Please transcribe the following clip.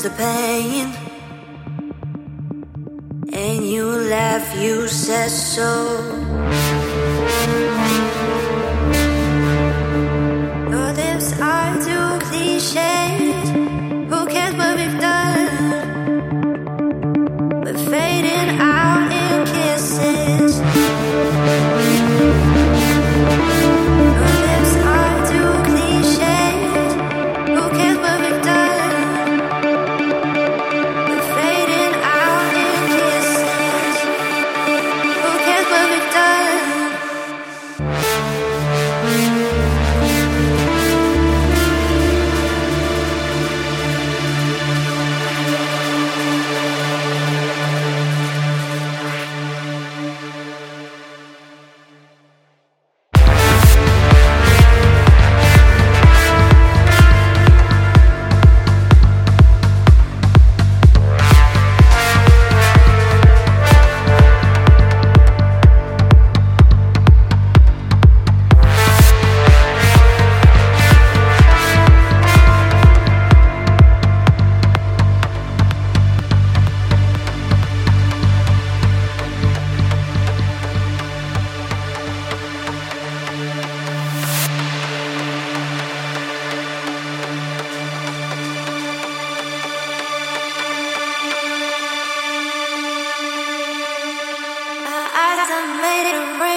sense the pain. And you laugh, you said so. Your lips are too cliché. Who cares what we've done? We're fading. it away.